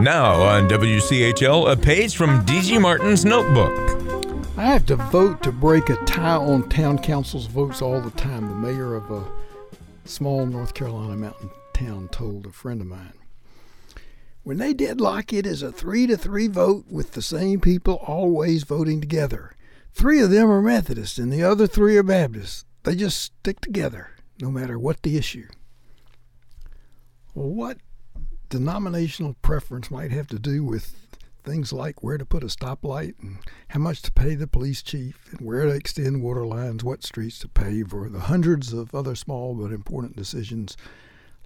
Now on WCHL, a page from DG Martin's notebook. I have to vote to break a tie on town council's votes all the time, the mayor of a small North Carolina mountain town told a friend of mine. When they deadlock it is a three to three vote with the same people always voting together. Three of them are Methodists and the other three are Baptists. They just stick together no matter what the issue. What denominational preference might have to do with things like where to put a stoplight and how much to pay the police chief and where to extend water lines, what streets to pave, or the hundreds of other small but important decisions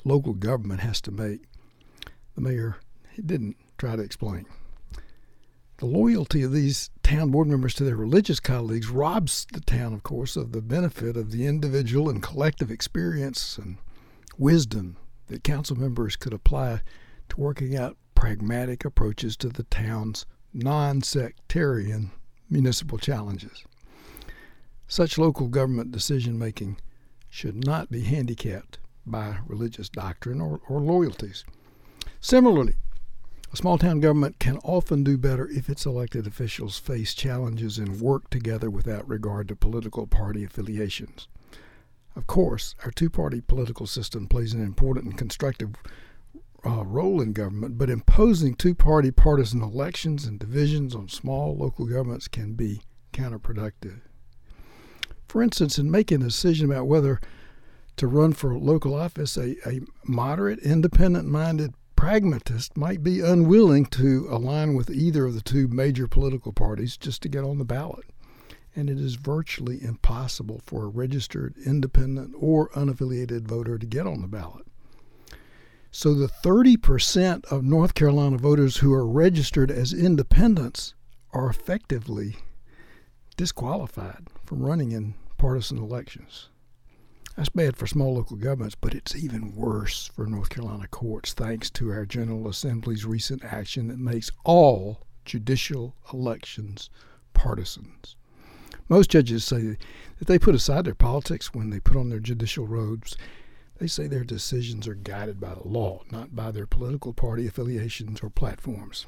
local government has to make. The mayor he didn't try to explain. The loyalty of these town board members to their religious colleagues robs the town, of course, of the benefit of the individual and collective experience and wisdom that council members could apply to working out pragmatic approaches to the town's non sectarian municipal challenges. Such local government decision making should not be handicapped by religious doctrine or, or loyalties. Similarly, a small town government can often do better if its elected officials face challenges and work together without regard to political party affiliations. Of course, our two party political system plays an important and constructive uh, role in government, but imposing two party partisan elections and divisions on small local governments can be counterproductive. For instance, in making a decision about whether to run for local office, a, a moderate, independent minded pragmatist might be unwilling to align with either of the two major political parties just to get on the ballot and it is virtually impossible for a registered independent or unaffiliated voter to get on the ballot. So the 30% of North Carolina voters who are registered as independents are effectively disqualified from running in partisan elections. That's bad for small local governments, but it's even worse for North Carolina courts thanks to our General Assembly's recent action that makes all judicial elections partisans. Most judges say that they put aside their politics when they put on their judicial robes. They say their decisions are guided by the law, not by their political party affiliations or platforms.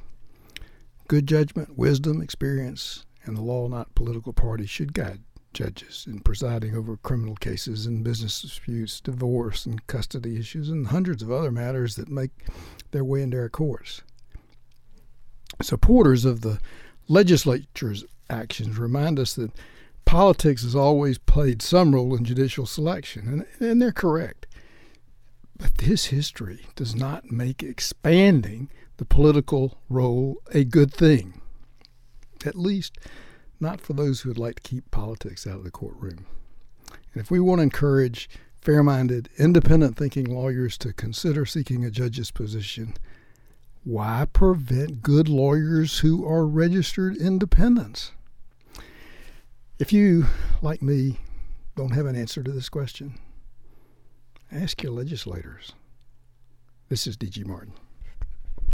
Good judgment, wisdom, experience, and the law, not political party, should guide judges in presiding over criminal cases and business disputes, divorce and custody issues, and hundreds of other matters that make their way into our courts. Supporters of the legislature's actions remind us that politics has always played some role in judicial selection, and, and they're correct. But this history does not make expanding the political role a good thing, at least not for those who would like to keep politics out of the courtroom. And if we want to encourage fair minded, independent thinking lawyers to consider seeking a judge's position, why prevent good lawyers who are registered independents? If you, like me, don't have an answer to this question, ask your legislators. This is D.G. Martin.